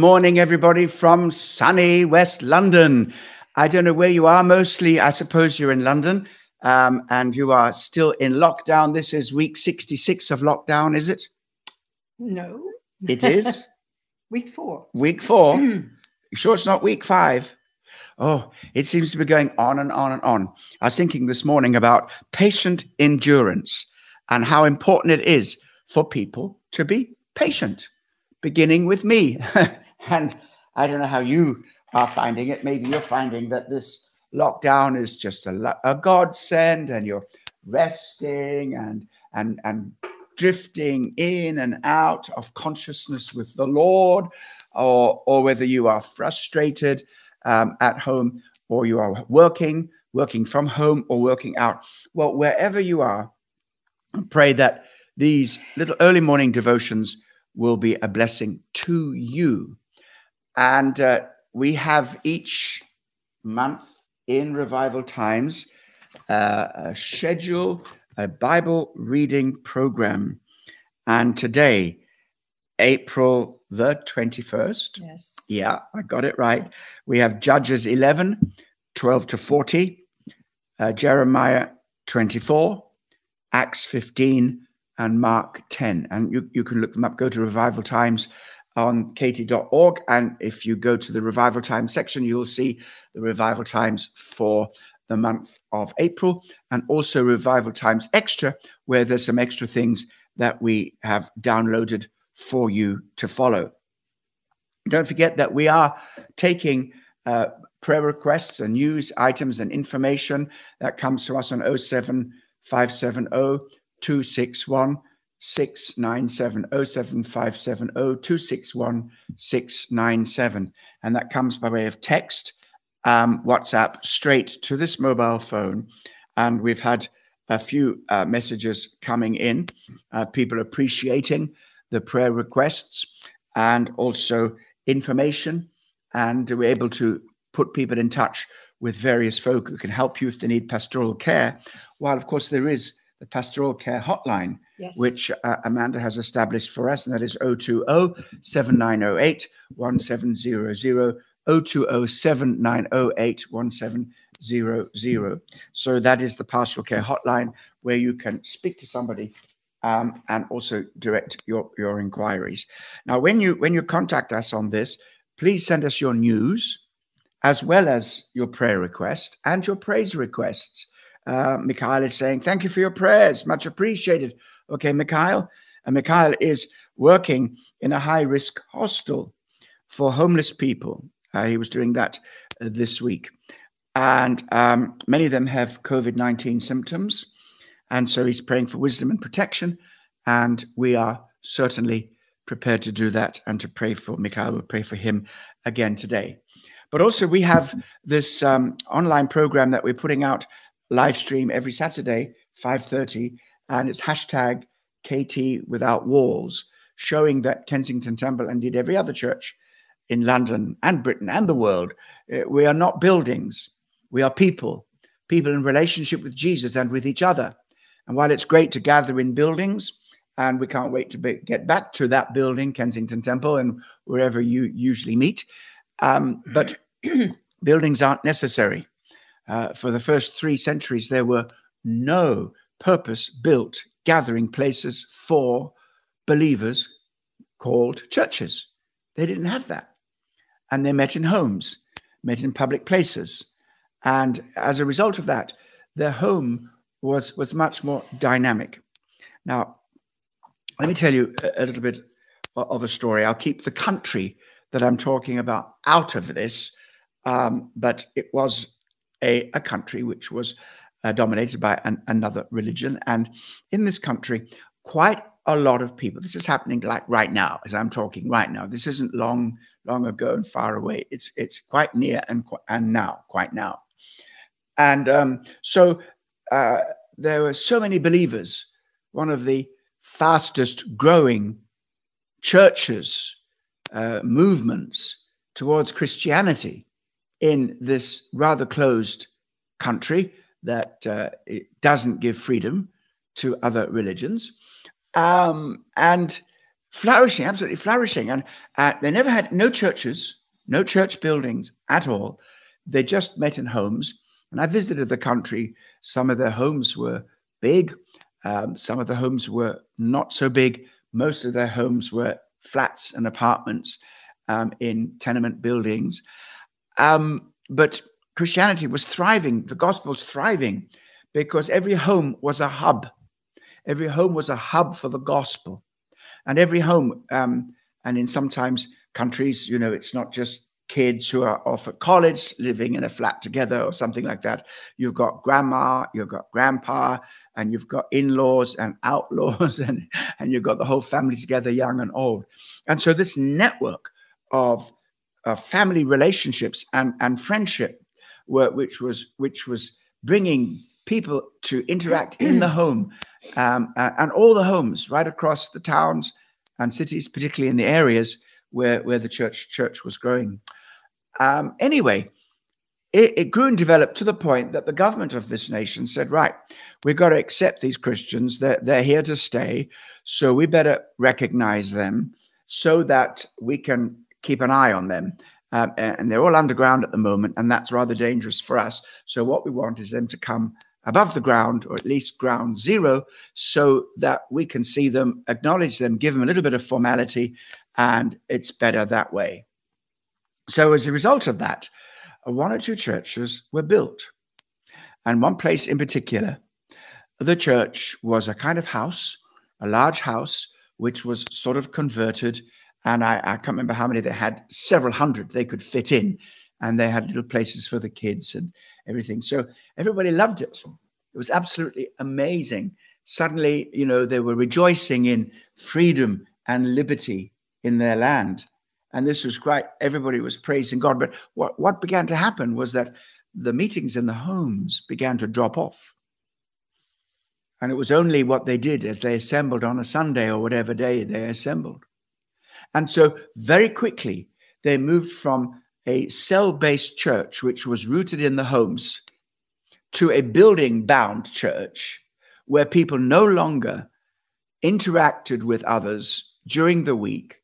morning, everybody from sunny West London. I don't know where you are. Mostly, I suppose you're in London um, and you are still in lockdown. This is week 66 of lockdown, is it? No. It is. week four. Week four. you sure it's not week five? Oh, it seems to be going on and on and on. I was thinking this morning about patient endurance and how important it is for people to be patient, beginning with me. and I don't know how you are finding it. Maybe you're finding that this lockdown is just a, a godsend and you're resting and and and drifting in and out of consciousness with the Lord, or or whether you are frustrated um, at home or you are working, working from home or working out. Well, wherever you are, pray that these little early morning devotions will be a blessing to you. And uh, we have each month in Revival Times uh, a schedule, a Bible reading program. And today, April the 21st. Yes. Yeah, I got it right. We have Judges 11, 12 to 40, uh, Jeremiah 24, Acts 15, and Mark 10. And you, you can look them up. Go to Revival Times on kt.org. And if you go to the Revival Times section, you'll see the Revival Times for the month of April and also Revival Times Extra, where there's some extra things that we have downloaded for you to follow. Don't forget that we are taking uh, prayer requests and news items and information that comes to us on 07570 261 697 07570 261 697. And that comes by way of text, um, WhatsApp, straight to this mobile phone. And we've had a few uh, messages coming in, uh, people appreciating the prayer requests and also information. And we're able to put people in touch with various folk who can help you if they need pastoral care. While, of course, there is the pastoral care hotline, yes. which uh, Amanda has established for us, and that is 020 7908 1700. 020 7908 1700. So that is the pastoral care hotline where you can speak to somebody um, and also direct your, your inquiries. Now, when you when you contact us on this, please send us your news as well as your prayer request and your praise requests. Uh, Mikhail is saying, Thank you for your prayers, much appreciated. Okay, Mikhail. And Mikhail is working in a high risk hostel for homeless people. Uh, he was doing that uh, this week. And um, many of them have COVID 19 symptoms. And so he's praying for wisdom and protection. And we are certainly prepared to do that and to pray for Mikhail. We'll pray for him again today. But also, we have this um, online program that we're putting out live stream every Saturday, 5.30, and it's hashtag KT Without Walls, showing that Kensington Temple, and indeed every other church in London and Britain and the world, uh, we are not buildings. We are people, people in relationship with Jesus and with each other. And while it's great to gather in buildings, and we can't wait to be, get back to that building, Kensington Temple, and wherever you usually meet, um, but buildings aren't necessary. Uh, for the first three centuries, there were no purpose built gathering places for believers called churches. They didn't have that. And they met in homes, met in public places. And as a result of that, their home was was much more dynamic. Now, let me tell you a, a little bit of a story. I'll keep the country that I'm talking about out of this, um, but it was a, a country which was uh, dominated by an, another religion, and in this country, quite a lot of people. This is happening like right now, as I'm talking right now. This isn't long, long ago and far away. It's it's quite near and and now, quite now, and um, so uh, there were so many believers. One of the fastest growing churches, uh, movements towards Christianity in this rather closed country that uh, it doesn't give freedom to other religions. Um, and flourishing, absolutely flourishing. And uh, they never had no churches, no church buildings at all. They just met in homes. And I visited the country. Some of their homes were big, um, some of the homes were not so big. Most of their homes were flats and apartments um, in tenement buildings. Um, but Christianity was thriving, the gospel was thriving because every home was a hub. Every home was a hub for the gospel. And every home, um, and in sometimes countries, you know, it's not just kids who are off at college living in a flat together or something like that. You've got grandma, you've got grandpa, and you've got in-laws and outlaws, and, and you've got the whole family together, young and old. And so this network of, of family relationships and, and friendship, were, which was which was bringing people to interact in the home um, and all the homes right across the towns and cities, particularly in the areas where, where the church church was growing. Um, anyway, it, it, grew and developed to the point that the government of this nation said, right, we've got to accept these Christians. They're, they're here to stay. So we better recognize them so that we can keep an eye on them. Um, and they're all underground at the moment, and that's rather dangerous for us. So what we want is them to come above the ground, or at least ground zero, so that we can see them, acknowledge them, give them a little bit of formality, and it's better that way. So, as a result of that, one or two churches were built. And one place in particular, the church was a kind of house, a large house, which was sort of converted. And I, I can't remember how many they had, several hundred they could fit in. And they had little places for the kids and everything. So everybody loved it. It was absolutely amazing. Suddenly, you know, they were rejoicing in freedom and liberty in their land and this was great. Everybody was praising God. But what, what began to happen was that the meetings in the homes began to drop off. And it was only what they did as they assembled on a Sunday or whatever day they assembled. And so, very quickly, they moved from a cell based church, which was rooted in the homes, to a building bound church where people no longer interacted with others during the week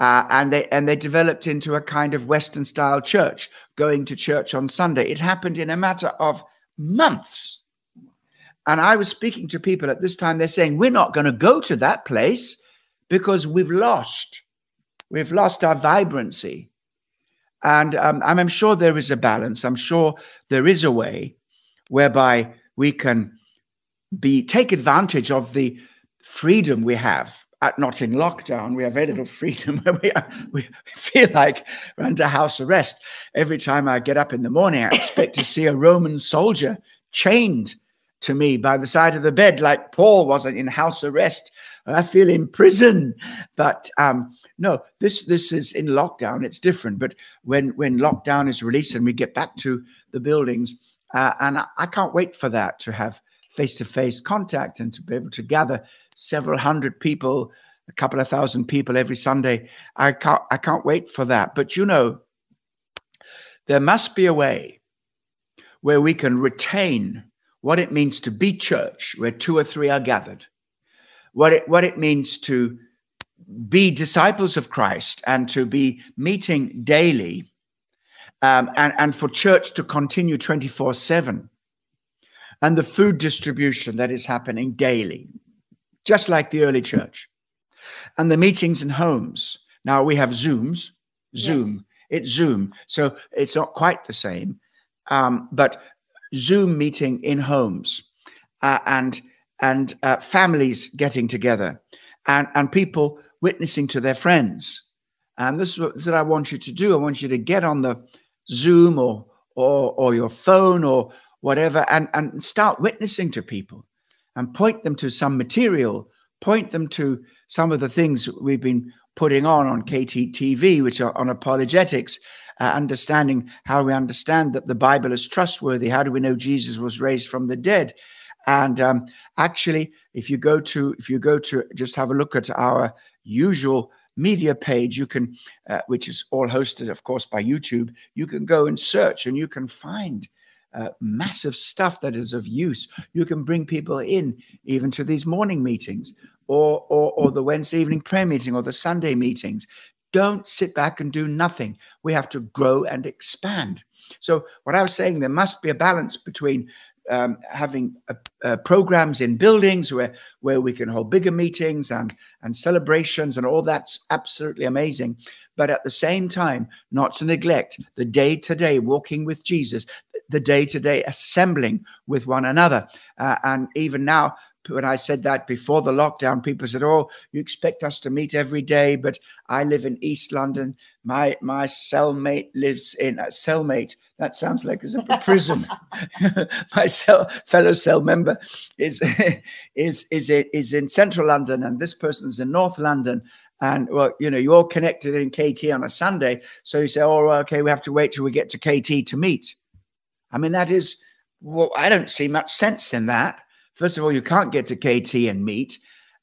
uh, and they and they developed into a kind of Western style church, going to church on Sunday. It happened in a matter of months. And I was speaking to people at this time. They're saying we're not going to go to that place because we've lost, we've lost our vibrancy. And um, I'm sure there is a balance. I'm sure there is a way whereby we can be take advantage of the freedom we have at, not in lockdown, we have very little freedom. we, we feel like we're under house arrest. Every time I get up in the morning, I expect to see a Roman soldier chained to me by the side of the bed, like Paul wasn't in house arrest. I feel in prison. But um, no, this this is in lockdown. It's different. But when when lockdown is released and we get back to the buildings, uh, and I, I can't wait for that to have face to face contact and to be able to gather several hundred people, a couple of thousand people every Sunday. I can't, I can't wait for that. But you know, there must be a way where we can retain what it means to be church, where two or three are gathered, what it, what it means to be disciples of Christ and to be meeting daily, um, and, and for church to continue 24 7, and the food distribution that is happening daily just like the early church. And the meetings in homes. Now we have Zooms, Zoom. Yes. It's Zoom. So it's not quite the same, um, but Zoom meeting in homes uh, and and uh, families getting together and, and people witnessing to their friends. And this is what, I want you to do. I want you to get on the Zoom or or, or your phone or whatever and, and start witnessing to people and point them to some material, point them to some of the things we've been putting on on KTTV, which are on apologetics, uh, understanding how we understand that the Bible is trustworthy. How do we know Jesus was raised from the dead? And um, actually, if you go to if you go to just have a look at our usual media page, you can, uh, which is all hosted, of course, by YouTube. You can go and search, and you can find uh, massive stuff that is of use. You can bring people in even to these morning meetings or, or, or the Wednesday evening prayer meeting or the Sunday meetings. Don't sit back and do nothing. We have to grow and expand. So, what I was saying, there must be a balance between um, having uh, uh, programs in buildings where where we can hold bigger meetings and and celebrations and all that's absolutely amazing but at the same time not to neglect the day to day walking with jesus the day to day assembling with one another uh, and even now when I said that before the lockdown, people said, "Oh, you expect us to meet every day?" But I live in East London. My my cellmate lives in a uh, cellmate. That sounds like a prison. my cell, fellow cell member is is is is in Central London, and this person's in North London. And well, you know, you're connected in KT on a Sunday, so you say, "Oh, okay, we have to wait till we get to KT to meet." I mean, that is well, I don't see much sense in that. First of all, you can't get to KT and meet.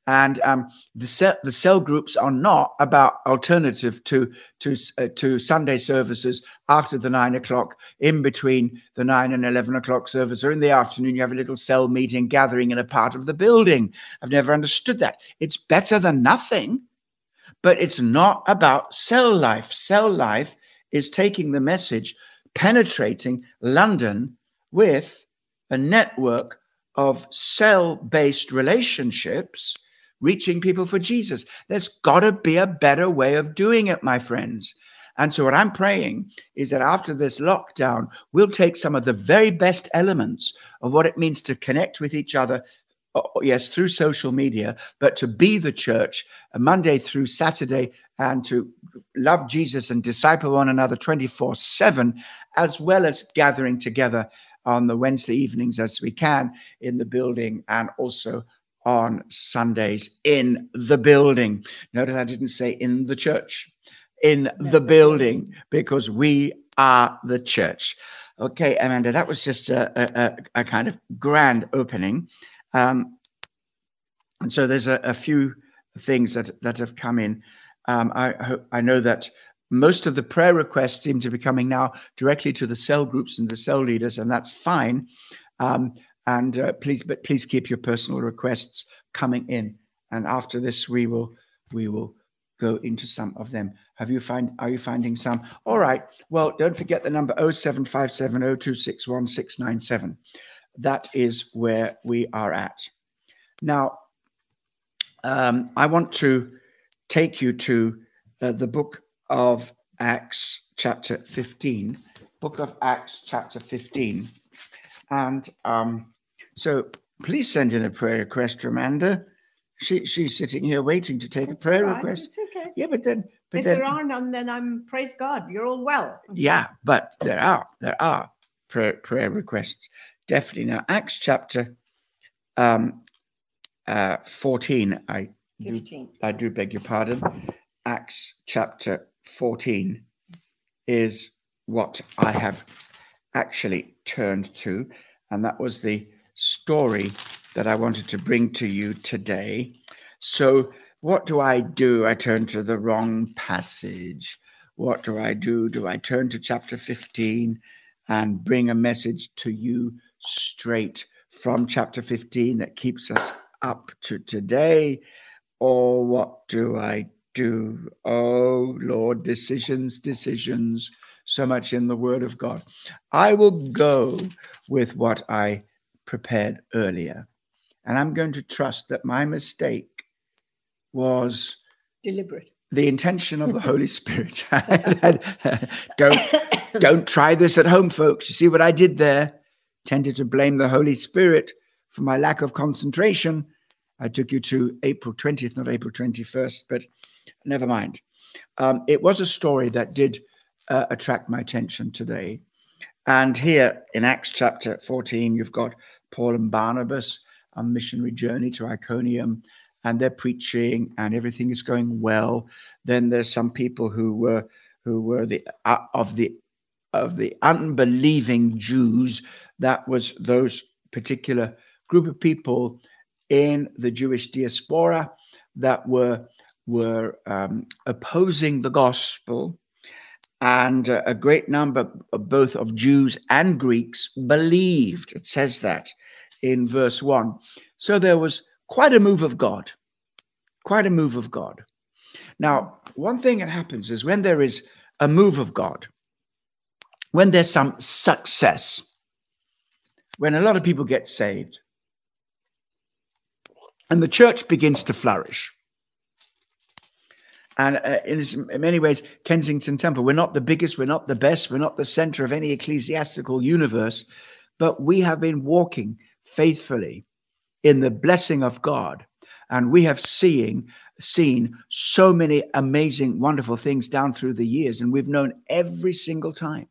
And um, the, cell, the cell groups are not about alternative to to uh, to Sunday services after the nine o'clock, in between the nine and eleven o'clock service, or in the afternoon. You have a little cell meeting gathering in a part of the building. I've never understood that. It's better than nothing, but it's not about cell life. Cell life is taking the message, penetrating London with a network of cell based relationships reaching people for Jesus. There's got to be a better way of doing it, my friends. And so, what I'm praying is that after this lockdown, we'll take some of the very best elements of what it means to connect with each other. Yes, through social media, but to be the church uh, Monday through Saturday and to love Jesus and disciple one another 24 7, as well as gathering together on the Wednesday evenings as we can in the building and also on Sundays in the building. Notice I didn't say in the church, in the building, because we are the church. Okay, Amanda, that was just a, a, a kind of grand opening. Um, and so there's a, a, few things that, that have come in. Um, I, I know that most of the prayer requests seem to be coming now directly to the cell groups and the cell leaders, and that's fine. Um, and uh, please, but please keep your personal requests coming in. And after this, we will we will go into some of them. Have you find are you finding some? All right. Well, don't forget the number 07570261697. That is where we are at. Now, um, I want to take you to uh, the book of Acts, chapter 15. Book of Acts, chapter 15. And um, so please send in a prayer request Amanda. She, she's sitting here waiting to take That's a prayer right. request. It's okay. Yeah, but then. But if then, there are none, then I'm praise God. You're all well. Yeah, but there are there are prayer, prayer requests definitely. Now Acts chapter um, uh, fourteen. I 15. Do, I do beg your pardon. Acts chapter 14 is what I have actually turned to, and that was the story that I wanted to bring to you today. So, what do I do? I turn to the wrong passage. What do I do? Do I turn to chapter 15 and bring a message to you straight from chapter 15 that keeps us up to today? Or what do I do. Oh, Lord, decisions, decisions, so much in the Word of God. I will go with what I prepared earlier. And I'm going to trust that my mistake was deliberate. The intention of the Holy Spirit. don't, don't try this at home, folks. You see what I did there? Tended to blame the Holy Spirit for my lack of concentration. I took you to April 20th, not April 21st, but never mind. Um, it was a story that did uh, attract my attention today. And here in Acts chapter 14, you've got Paul and Barnabas on missionary journey to Iconium, and they're preaching, and everything is going well. Then there's some people who were who were the uh, of the of the unbelieving Jews. That was those particular group of people in the Jewish diaspora that were were um, opposing the gospel, and uh, a great number, of both of Jews and Greeks, believed. It says that in verse one. So there was quite a move of God. quite a move of God. Now, one thing that happens is when there is a move of God, when there's some success, when a lot of people get saved, and the church begins to flourish. And uh, in, in many ways, Kensington Temple, we're not the biggest, we're not the best, we're not the center of any ecclesiastical universe, but we have been walking faithfully in the blessing of God. And we have seeing, seen so many amazing, wonderful things down through the years. And we've known every single time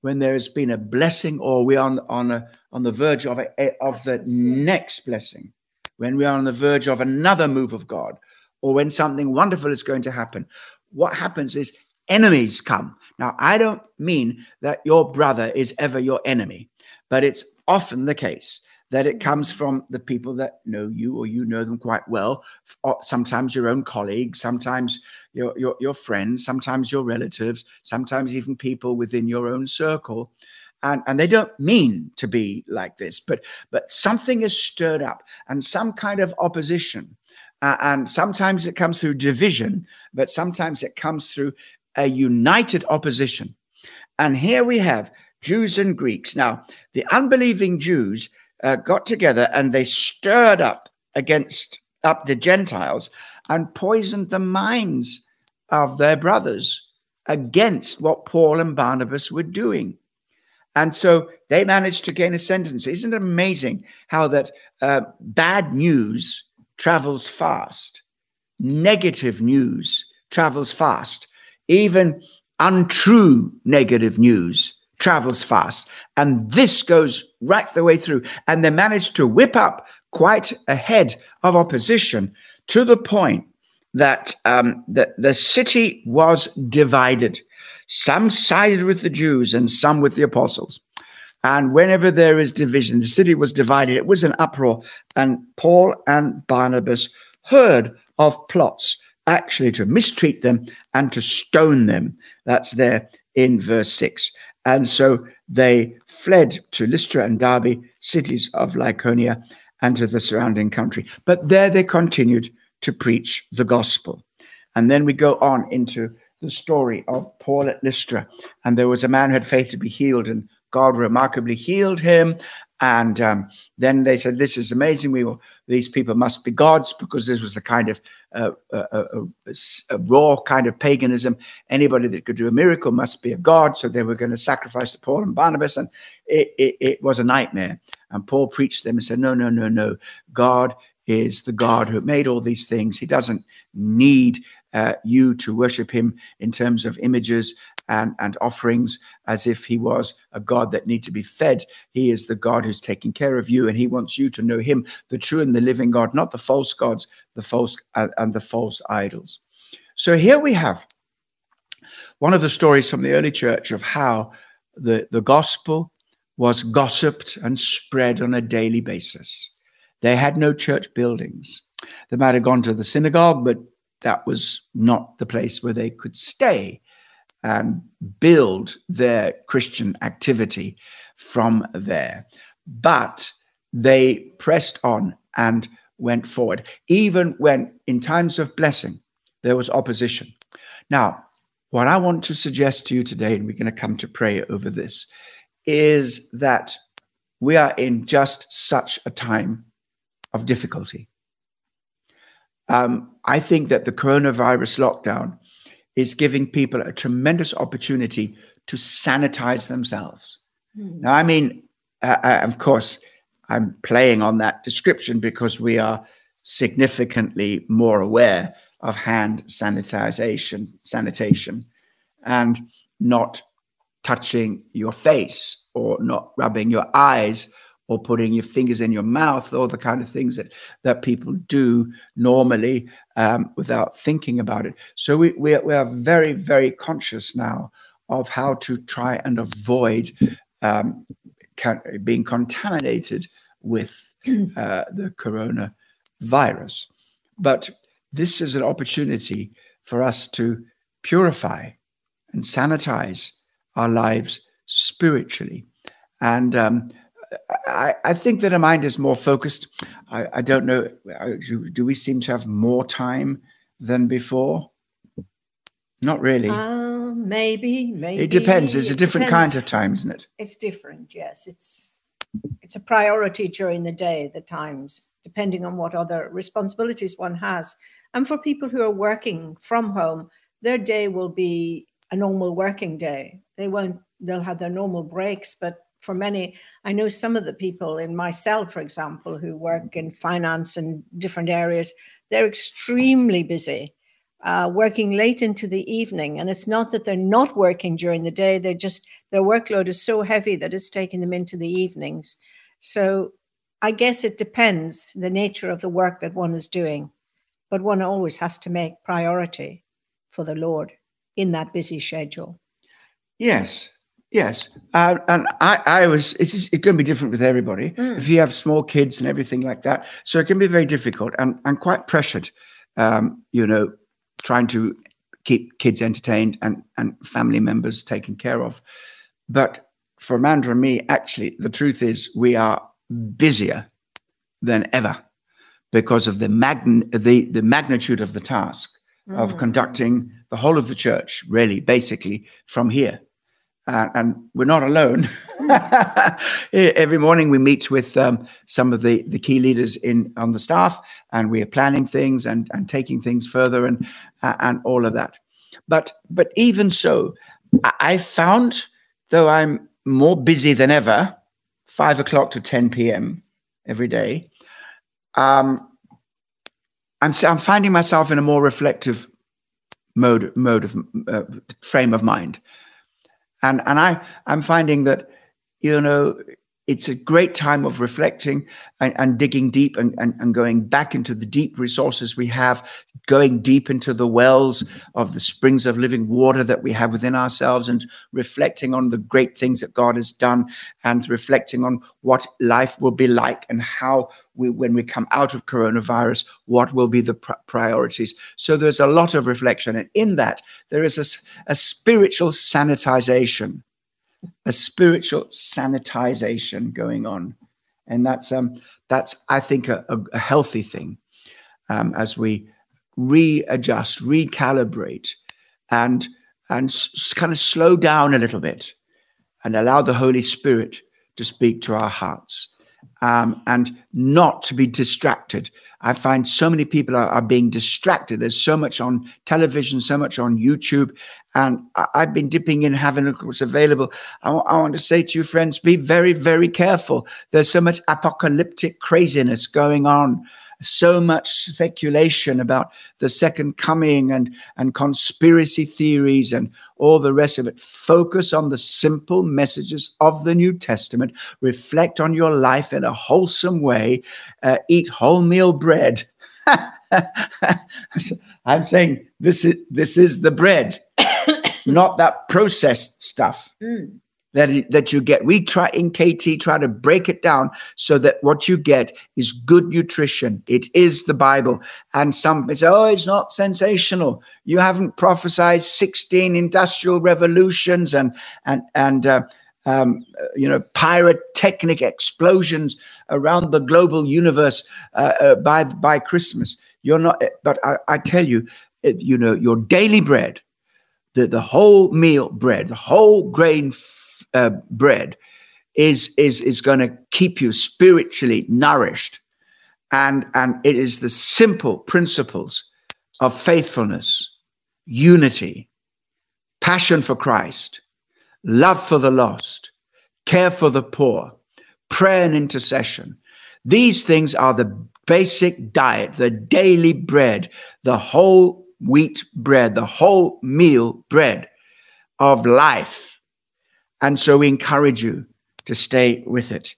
when there has been a blessing or we are on, on, a, on the verge of, a, of the next blessing, when we are on the verge of another move of God, or when something wonderful is going to happen, what happens is enemies come. Now, I don't mean that your brother is ever your enemy, but it's often the case that it comes from the people that know you or you know them quite well. Sometimes your own colleagues, sometimes your, your, your friends, sometimes your relatives, sometimes even people within your own circle. And, and they don't mean to be like this, but but something is stirred up and some kind of opposition. Uh, and sometimes it comes through division, but sometimes it comes through a united opposition. And here we have Jews and Greeks. Now, the unbelieving Jews uh, got together and they stirred up against up the Gentiles and poisoned the minds of their brothers against what Paul and Barnabas were doing. And so they managed to gain ascendancy. Isn't it amazing how that uh, bad news travels fast? Negative news travels fast. Even untrue negative news travels fast. And this goes right the way through. And they managed to whip up quite ahead of opposition to the point that um, the, the city was divided. Some sided with the Jews and some with the apostles. And whenever there is division, the city was divided. It was an uproar. And Paul and Barnabas heard of plots actually to mistreat them and to stone them. That's there in verse 6. And so they fled to Lystra and Derbe, cities of Lycaonia, and to the surrounding country. But there they continued to preach the gospel. And then we go on into the story of Paul at Lystra. And there was a man who had faith to be healed, and God remarkably healed him. And um, then they said, "This is amazing. We will, these people must be gods because this was a kind of uh, raw kind of paganism. Anybody that could do a miracle must be a god. So they were going to sacrifice to Paul and Barnabas, and it, it, it was a nightmare. And Paul preached them and said, "No, no, no, no. God is the God who made all these things. He doesn't need uh, you to worship him in terms of images and, and offerings as if he was a God that need to be fed. He is the God who's taking care of you, and he wants you to know him, the true and the living God, not the false gods, the false uh, and the false idols. So here we have one of the stories from the early church of how the, the gospel was gossiped and spread on a daily basis. They had no church buildings. They might have gone to the synagogue, but that was not the place where they could stay and build their Christian activity from there. But they pressed on and went forward, even when in times of blessing there was opposition. Now, what I want to suggest to you today, and we're going to come to pray over this, is that we are in just such a time of difficulty. Um, I think that the coronavirus lockdown is giving people a tremendous opportunity to sanitize themselves. Mm. Now, I mean, uh, I, of course, I'm playing on that description because we are significantly more aware of hand sanitization, sanitation, and not touching your face or not rubbing your eyes or putting your fingers in your mouth, all the kind of things that, that people do normally um, without thinking about it. So we, we, are, we are very, very conscious now of how to try and avoid um, being contaminated with uh, the coronavirus. But this is an opportunity for us to purify and sanitize our lives spiritually. And um, I, I think that a mind is more focused. I, I don't know. uh, Do, do we seem to have more time than before? Not really. Uh, maybe, maybe. it depends. It's a It different kind of time, isn't it? It's different. Yes, it's it's a priority during the day. The times, depending on what other responsibilities one has, and for people who are working from home, their day will be a normal working day. They won't. They'll have their normal breaks, but for many, I know some of the people in myself, for example, who work in finance and different areas, they're extremely busy uh, working late into the evening. And it's not that they're not working during the day, they're just, their workload is so heavy that it's taking them into the evenings. So I guess it depends the nature of the work that one is doing. But one always has to make priority for the Lord in that busy schedule. Yes, yes. Uh, and I, I was. It's it's going to be different with everybody. Mm. If you have small kids and everything like that, so it can be very difficult and and quite pressured. Um, you know, trying to keep kids entertained and and family members taken care of. But for Amanda and me, actually, the truth is we are busier than ever because of the magn- the the magnitude of the task of Mm. conducting the whole of the church, really, basically from here. Uh, and we're not alone. Every morning we meet with um, some of the, the key leaders in on the staff, and we are planning things and, and taking things further and uh, and all of that. But but even so, I, I found though I'm more busy than ever, five o'clock to ten p.m. every day. Um, I'm I'm finding myself in a more reflective mode mode of uh, frame of mind, and and I I'm finding that you know it's a great time of reflecting and, and digging deep and, and, and going back into the deep resources we have, going deep into the wells of the springs of living water that we have within ourselves, and reflecting on the great things that God has done, and reflecting on what life will be like and how we, when we come out of coronavirus, what will be the pr- priorities. So there's a lot of reflection, and in that there is a, a spiritual sanitization a spiritual sanitization going on, and that's um that's I think a, a, healthy thing um, as we readjust, recalibrate, and and s- kind of slow down a little bit, and allow the Holy Spirit to speak to our hearts, um, and not to be distracted. I find so many people are, are being distracted. There's so much on television, so much on YouTube, and I, I've been dipping in, having a look what's available. I want to say to you, friends, be very, very careful. There's so much apocalyptic craziness going on, so much speculation about the second coming and, and conspiracy theories and all the rest of it. Focus on the simple messages of the New Testament. Reflect on your life in a wholesome way. Uh, eat wholemeal bread. I'm saying this is this is the bread, not that processed stuff Mm. That that you get. We try in KT try to break it down so that what you get is good nutrition. It is the Bible. And some say, "Oh, it's not sensational. You haven't prophesied sixteen industrial revolutions and and and." Uh, um, uh, you know, pyrotechnic explosions around the global universe uh, uh, by by Christmas. You're not, but I, I tell you, it, you know, your daily bread, the the whole meal bread, the whole grain uh, bread, is is is going to keep you spiritually nourished, and and it is the simple principles of faithfulness, unity, passion for Christ, love for the lost, care for the poor, prayer and intercession. These things are the basic diet, the daily bread, the whole wheat bread, the whole meal bread of life. And so we encourage you to stay with it.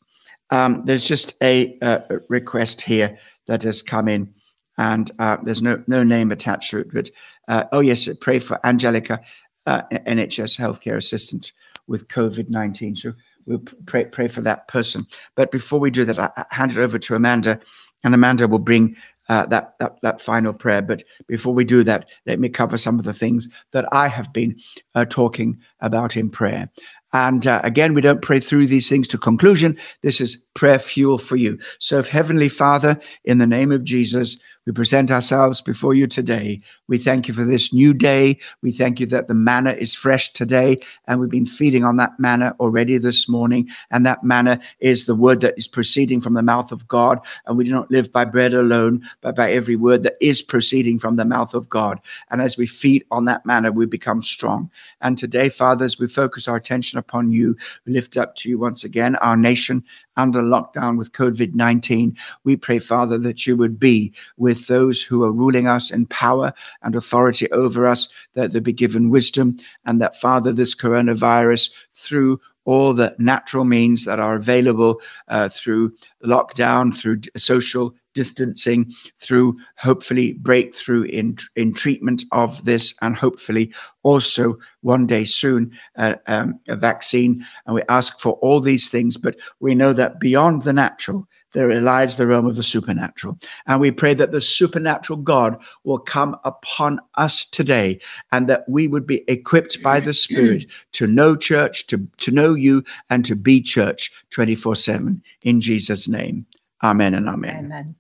Um, there's just a, uh, request here that has come in, and uh, there's no, no name attached to it. But uh, oh, yes, pray for Angelica, uh, NHS healthcare assistant with COVID 19. So we'll pray, pray for that person. But before we do that, I, hand it over to Amanda, and Amanda will bring uh, that, that that final prayer. But before we do that, let me cover some of the things that I have been uh, talking about in prayer. And uh, again, we don't pray through these things to conclusion. This is prayer fuel for you. So, if Heavenly Father, in the name of Jesus, we present ourselves before you today. We thank you for this new day. We thank you that the manna is fresh today, and we've been feeding on that manna already this morning. And that manna is the word that is proceeding from the mouth of God. And we do not live by bread alone, but by every word that is proceeding from the mouth of God. And as we feed on that manna, we become strong. And today, fathers, we focus our attention upon you. We lift up to you once again our nation under lockdown with COVID 19. We pray, Father, that you would be with those who are ruling us in power and authority over us, that they be given wisdom, and that, Father, this coronavirus, through all the natural means that are available uh, through lockdown, through social distancing, through hopefully breakthrough in, in treatment of this, and hopefully also one day soon uh, um, a vaccine. And we ask for all these things, but we know that beyond the natural, there lies the realm of the supernatural. And we pray that the supernatural God will come upon us today and that we would be equipped by the Spirit to know church, to, to know you, and to be church 24 7. In Jesus' name. Amen and amen. Amen.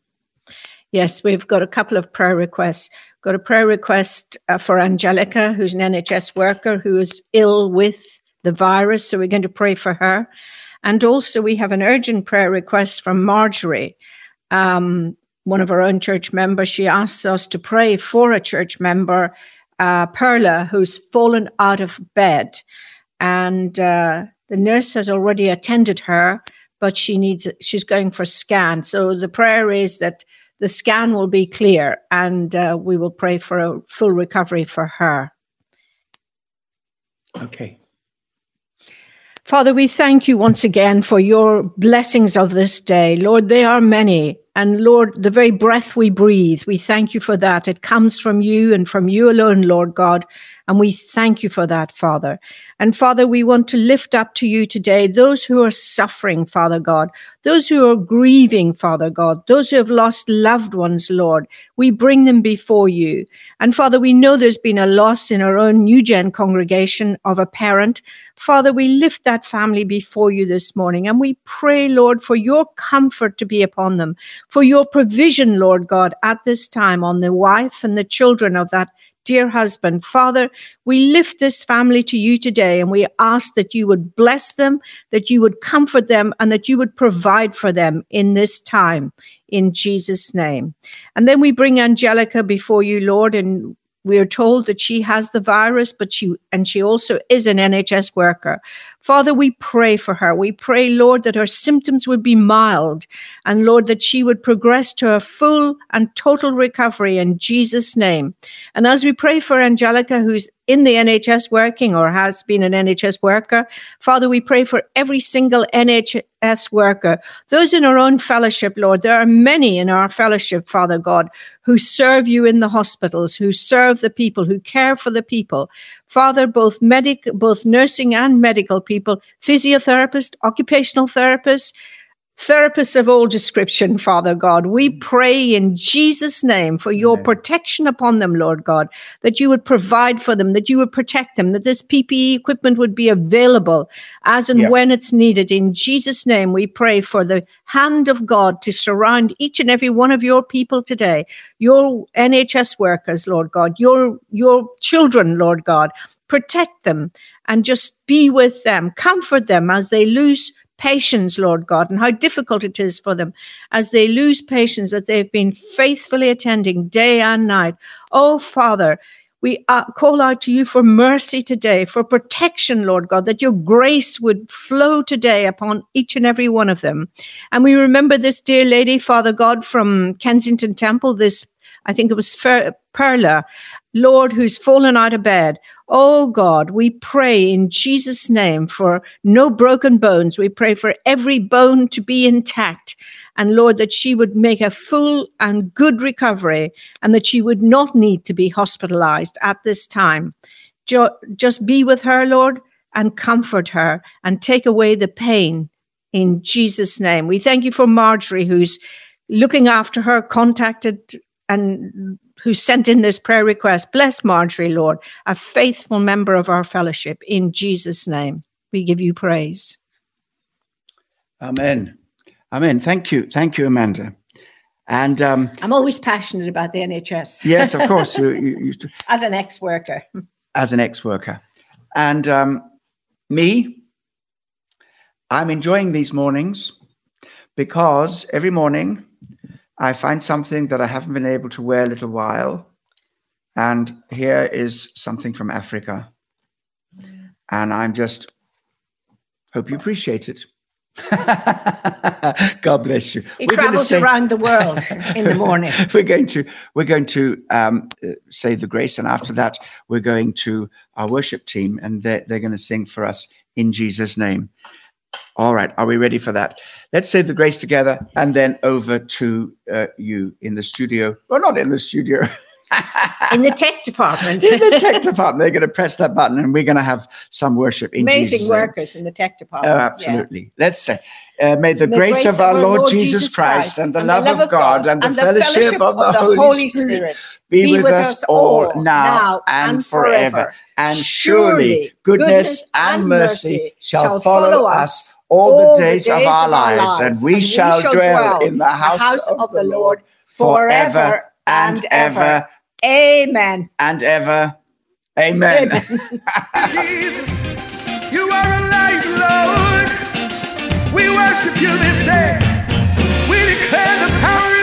Yes, we've got a couple of prayer requests. Got a prayer request uh, for Angelica, who's an NHS worker who is ill with the virus. So we're going to pray for her. And also, we have an urgent prayer request from Marjorie, um, one of our own church members. She asks us to pray for a church member, uh, Perla, who's fallen out of bed. And uh, the nurse has already attended her, but she needs she's going for a scan. So the prayer is that the scan will be clear and uh, we will pray for a full recovery for her. Okay. Father, we thank you once again for your blessings of this day. Lord, they are many. And Lord, the very breath we breathe, we thank you for that. It comes from you and from you alone, Lord God. And we thank you for that, Father. And Father, we want to lift up to you today those who are suffering, Father God, those who are grieving, Father God, those who have lost loved ones, Lord. We bring them before you. And Father, we know there's been a loss in our own New Gen congregation of a parent. Father, we lift that family before you this morning and we pray, Lord, for your comfort to be upon them, for your provision, Lord God, at this time on the wife and the children of that dear husband. Father, we lift this family to you today and we ask that you would bless them, that you would comfort them, and that you would provide for them in this time in Jesus' name. And then we bring Angelica before you, Lord, and we are told that she has the virus, but she and she also is an NHS worker. Father, we pray for her. We pray, Lord, that her symptoms would be mild, and Lord, that she would progress to a full and total recovery in Jesus' name. And as we pray for Angelica, who's in the NHS working or has been an NHS worker. Father, we pray for every single NHS worker, those in our own fellowship, Lord. There are many in our fellowship, Father God, who serve you in the hospitals, who serve the people, who care for the people. Father, both medic, both nursing and medical people, physiotherapists, occupational therapists, therapists of all description, Father God. We mm. pray in Jesus' name for your Amen. protection upon them, Lord God, that you would provide for them, that you would protect them, that this PPE equipment would be available as and when it's needed. In Jesus' name, we pray for the hand of God to surround each and every one of your people today, your NHS workers, Lord God, your, your children, Lord God. Protect them and just be with them, comfort them as they lose patients, Lord God, and how difficult it is for them as they lose patients that they've been faithfully attending day and night. Oh, Father, we uh, call out to you for mercy today, for protection, Lord God, that your grace would flow today upon each and every one of them. And we remember this dear lady, Father God, from Kensington Temple, this, I think it was Perla, Lord, who's fallen out of bed. Oh God, we pray in Jesus' name for no broken bones. We pray for every bone to be intact. And Lord, that she would make a full and good recovery and that she would not need to be hospitalized at this time. Jo- just be with her, Lord, and comfort her and take away the pain in Jesus' name. We thank you for Marjorie, who's looking after her, contacted and who sent in this prayer request. Bless Marjorie, Lord, a faithful member of our fellowship, in Jesus' name. We give you praise. Amen. Amen. Thank you. Thank you, Amanda. And um, I'm always passionate about the NHS. yes, of course, you, you, you As an ex worker. as an ex-worker, and um, me, I'm enjoying these mornings because every morning I find something that I haven't been able to wear a little while, and here is something from Africa, and I'm just hope you appreciate it. God bless you. He We're travels say- around the world in the morning. we're going to we're going to um, say the grace, and after that, we're going to our worship team, and they're they're going to sing for us in Jesus' name. All right, are we ready for that? Let's say the grace together, and then over to uh, you in the studio. Well, not in the studio. In the tech department. in the tech department, they're going to press that button, and we're going to have some worship in Amazing Jesus' name. workers in the tech Oh, department. yeah. absolutely. Let's say, uh, may the May grace, of our Lord, Jesus Christ, and the love of God and the, fellowship, of the, Holy, Spirit, be, with us all now and forever. And surely goodness and mercy shall follow us all the days of our lives, and we shall dwell in the house of the Lord forever and ever Amen. and ever. Amen. Jesus, you are alive, Lord. We worship you this day. We declare the power